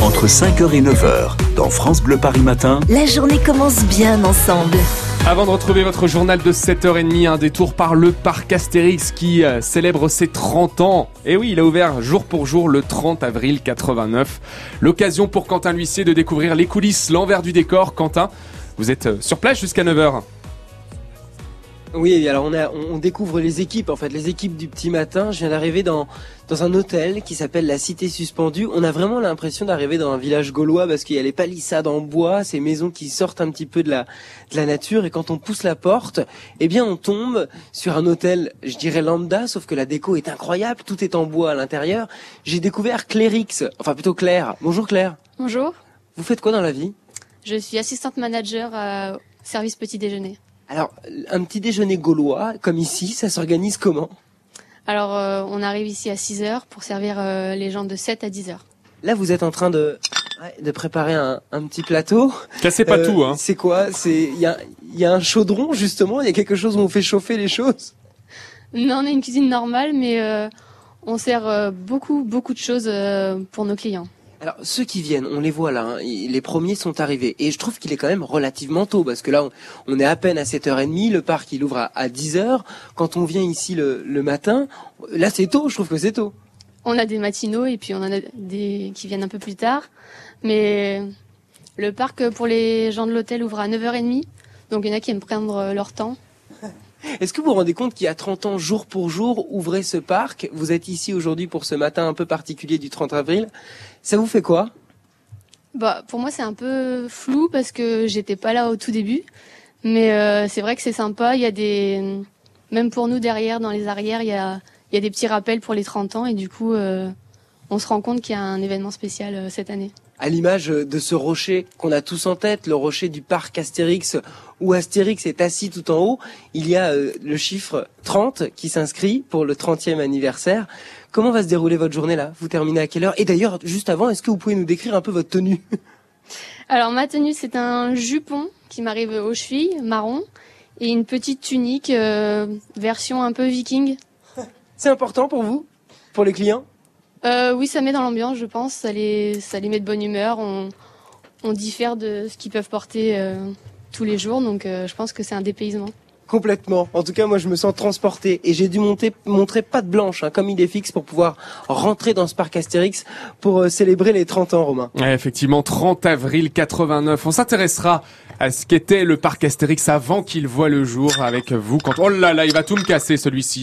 Entre 5h et 9h, dans France Bleu Paris Matin, La journée commence bien ensemble. Avant de retrouver votre journal de 7h30, un détour par le parc Astérix qui euh, célèbre ses 30 ans. Et oui, il a ouvert jour pour jour le 30 avril 89. L'occasion pour Quentin L'Huissier de découvrir les coulisses, l'envers du décor. Quentin, vous êtes euh, sur place jusqu'à 9h. Oui, alors on, a, on découvre les équipes, en fait, les équipes du petit matin. Je viens d'arriver dans, dans un hôtel qui s'appelle la Cité Suspendue. On a vraiment l'impression d'arriver dans un village gaulois parce qu'il y a les palissades en bois, ces maisons qui sortent un petit peu de la, de la nature. Et quand on pousse la porte, eh bien, on tombe sur un hôtel, je dirais lambda, sauf que la déco est incroyable. Tout est en bois à l'intérieur. J'ai découvert Clérix, enfin plutôt Claire. Bonjour Claire. Bonjour, Vous faites quoi dans la vie? Je suis assistante manager à service petit déjeuner. Alors, un petit déjeuner gaulois, comme ici, ça s'organise comment Alors, euh, on arrive ici à 6 heures pour servir euh, les gens de 7 à 10 heures. Là, vous êtes en train de, ouais, de préparer un, un petit plateau. Cassez pas Euh, tout, hein. C'est quoi C'est il y a, il y a un chaudron justement. Il y a quelque chose où on fait chauffer les choses. Non, on a une cuisine normale, mais euh, on sert euh, beaucoup, beaucoup de choses euh, pour nos clients. Alors ceux qui viennent, on les voit là. hein, les premiers sont arrivés et je trouve qu'il est quand même relativement tôt parce que là, on, on est à peine à 7h30. Le parc il ouvre à, à 10h. Quand on vient ici le, le matin, là c'est tôt. Je trouve que c'est tôt. On a des matinaux et puis on en a des qui viennent un peu plus tard. Mais le parc pour les gens de l'hôtel ouvre à 9h30. Donc il y en a qui aiment prendre euh, leur temps. Est-ce que vous vous rendez compte qu'il y a 30 ans, jour pour jour, ouvrez ce parc Vous êtes ici aujourd'hui pour ce matin un peu particulier du 30 avril. Ça vous fait quoi? Bah, pour moi, c'est un peu flou parce que j'étais pas là au tout début. Mais euh, c'est vrai que c'est sympa. Il y a des, même pour nous derrière, dans les arrières, il y a, des petits rappels pour les 30 ans et du coup, euh, on se rend compte qu'il y a un événement spécial euh, cette année. à l'image de ce rocher qu'on a tous en tête, le rocher du parc Astérix, où Astérix est assis tout en haut, il y a euh, le chiffre 30 qui s'inscrit pour le 30e anniversaire. Comment va se dérouler votre journée là? Vous terminez à quelle heure? Et d'ailleurs, juste avant, est-ce que vous pouvez nous décrire un peu votre tenue? Alors ma tenue, c'est un jupon qui m'arrive aux chevilles, marron, et une petite tunique euh, version un peu viking. C'est important pour vous? Pour les clients? Euh, oui, ça met dans l'ambiance, je pense. Ça les, ça les met de bonne humeur. On, on diffère de ce qu'ils peuvent porter euh, tous les jours, donc euh, je pense que c'est un dépaysement. Complètement. En tout cas, moi, je me sens transporté et j'ai dû monter, montrer patte blanche, hein, comme il est fixe, pour pouvoir rentrer dans ce parc Astérix pour euh, célébrer les 30 ans, Romain. Ouais, effectivement, 30 avril 89. On s'intéressera à ce qu'était le parc Astérix avant qu'il voit le jour avec vous. Quand oh là là, il va tout me casser celui-ci.